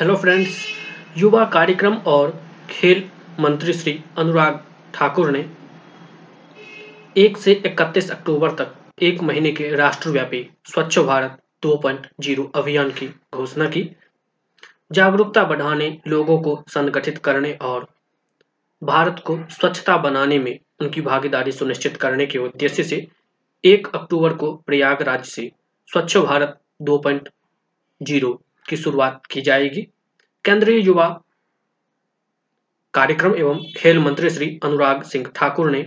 Hello friends युवा कार्यक्रम और खेल मंत्री श्री अनुराग ठाकुर ने 1 से 31 अक्टूबर तक एक महीने के राष्ट्रव्यापी स्वच्छ भारत 2.0 अभियान की घोषणा की। जागरूकता बढ़ाने, लोगों को संगठित करने और भारत को स्वच्छता बनाने में उनकी भागीदारी सुनिश्चित करने के उद्देश्य से 1 अक्टूबर को प्रयागराज से स्वच्छ भारत 2.0 की शुरुआत की जाएगी। केंद्रीय युवा कार्यक्रम एवं खेल मंत्री श्री अनुराग सिंह ठाकुर ने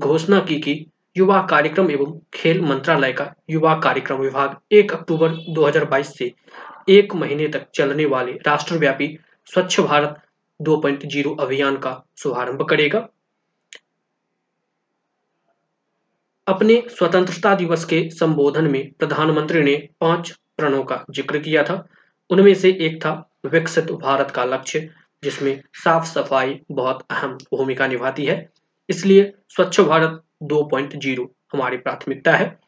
घोषणा की कि युवा कार्यक्रम एवं खेल मंत्रालय का युवा कार्यक्रम विभाग 1 अक्टूबर 2022 से एक महीने तक चलने वाले राष्ट्रव्यापी स्वच्छ भारत 2.0 अभियान का शुभारंभ करेगा। अपने स्वतंत्रता दिवस के संबोधन में प्रधानमंत्री ने पाँच प्रणों का ज़िक्र किया था। उनमें से एक था विकसित भारत का लक्ष्य, जिसमें साफ़ सफ़ाई बहुत अहम भूमिका निभाती है। इसलिए स्वच्छ भारत 2.0 हमारी प्राथमिकता है।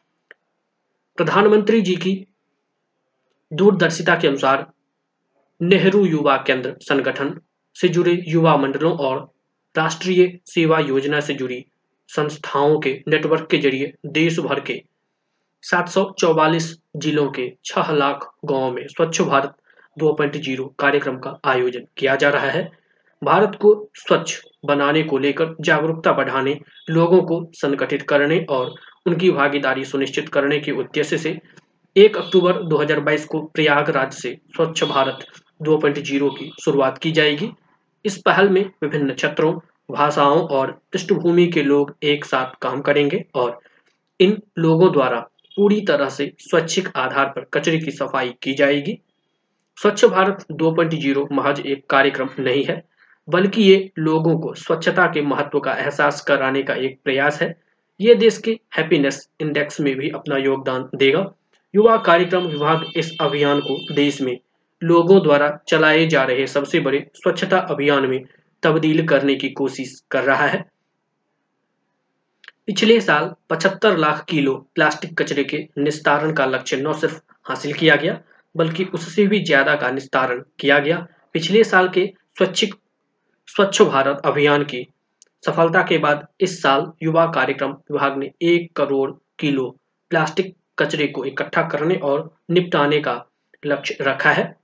प्रधानमंत्री जी की दूरदर्शिता के अनुसार नेहरू युवा केंद्र संगठन से जुड़े युवा मंडलों और राष्ट्रीय सेवा योजना से जुड़ी संस्थाओं के नेटवर्क के ज़रिए देश भर के 744 जिलों के 6 लाख गाँवों में स्वच्छ भारत 2.0 कार्यक्रम का आयोजन किया जा रहा है। भारत को स्वच्छ बनाने को लेकर जागरूकता बढ़ाने, लोगों को संगठित करने और उनकी भागीदारी सुनिश्चित करने के उद्देश्य से 1 अक्टूबर 2022 को प्रयागराज से स्वच्छ भारत 2.0 की शुरुआत की जाएगी। इस पहल में विभिन्न क्षेत्रों, भाषाओं और पृष्ठभूमि के लोग एक साथ काम करेंगे और इन लोगों द्वारा पूरी तरह से स्वैच्छिक आधार पर कचरे की सफ़ाई की जाएगी। स्वच्छ भारत 2.0 महज एक कार्यक्रम नहीं है, बल्कि ये लोगों को स्वच्छता के महत्व का एहसास कराने का एक प्रयास है। ये देश के हैप्पीनेस इंडेक्स में भी अपना योगदान देगा। युवा कार्यक्रम विभाग इस अभियान को देश में लोगों द्वारा चलाए जा रहे सबसे बड़े स्वच्छता अभियान में तब्दील करने की कोशिश कर रहा है। पिछले साल 75 लाख किलो प्लास्टिक कचरे के निस्तारण का लक्ष्य न सिर्फ़ हासिल किया गया, बल्कि उससे भी ज़्यादा का निस्तारण किया गया। पिछले साल के स्वच्छ स्वच्छ भारत अभियान की सफलता के बाद इस साल युवा कार्यक्रम विभाग ने एक करोड़ किलो प्लास्टिक कचरे को इकट्ठा करने और निपटाने का लक्ष्य रखा है।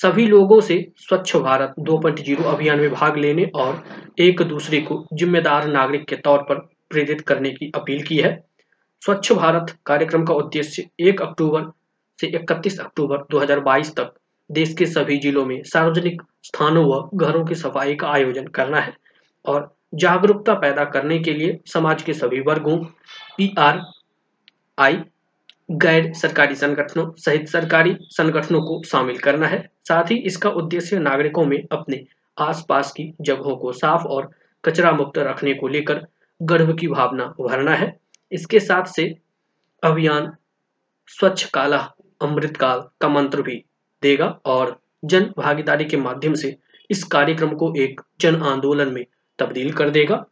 सभी लोगों से स्वच्छ भारत 2.0 अभियान में भाग लेने और एक दूसरे को जिम्मेदार नागरिक के तौर पर प्रेरित करने की अपील की है। स्वच्छ भारत कार्यक्रम का उद्देश्य 1 अक्टूबर से 31 अक्टूबर 2022 तक देश के सभी जिलों में सार्वजनिक स्थानों व घरों की सफ़ाई का आयोजन करना है और जागरूकता पैदा करने के लिए समाज के सभी वर्गों, पी आर आई, गैर सरकारी संगठनों सहित सरकारी संगठनों को शामिल करना है। साथ ही इसका उद्देश्य नागरिकों में अपने आसपास की जगहों को साफ़ और कचरा मुक्त रखने को लेकर गर्व की भावना भरना है। इसके साथ से अभियान स्वच्छ काला अमृत काल का मंत्र भी देगा और जन भागीदारी के माध्यम से इस कार्यक्रम को एक जन आंदोलन में तब्दील कर देगा।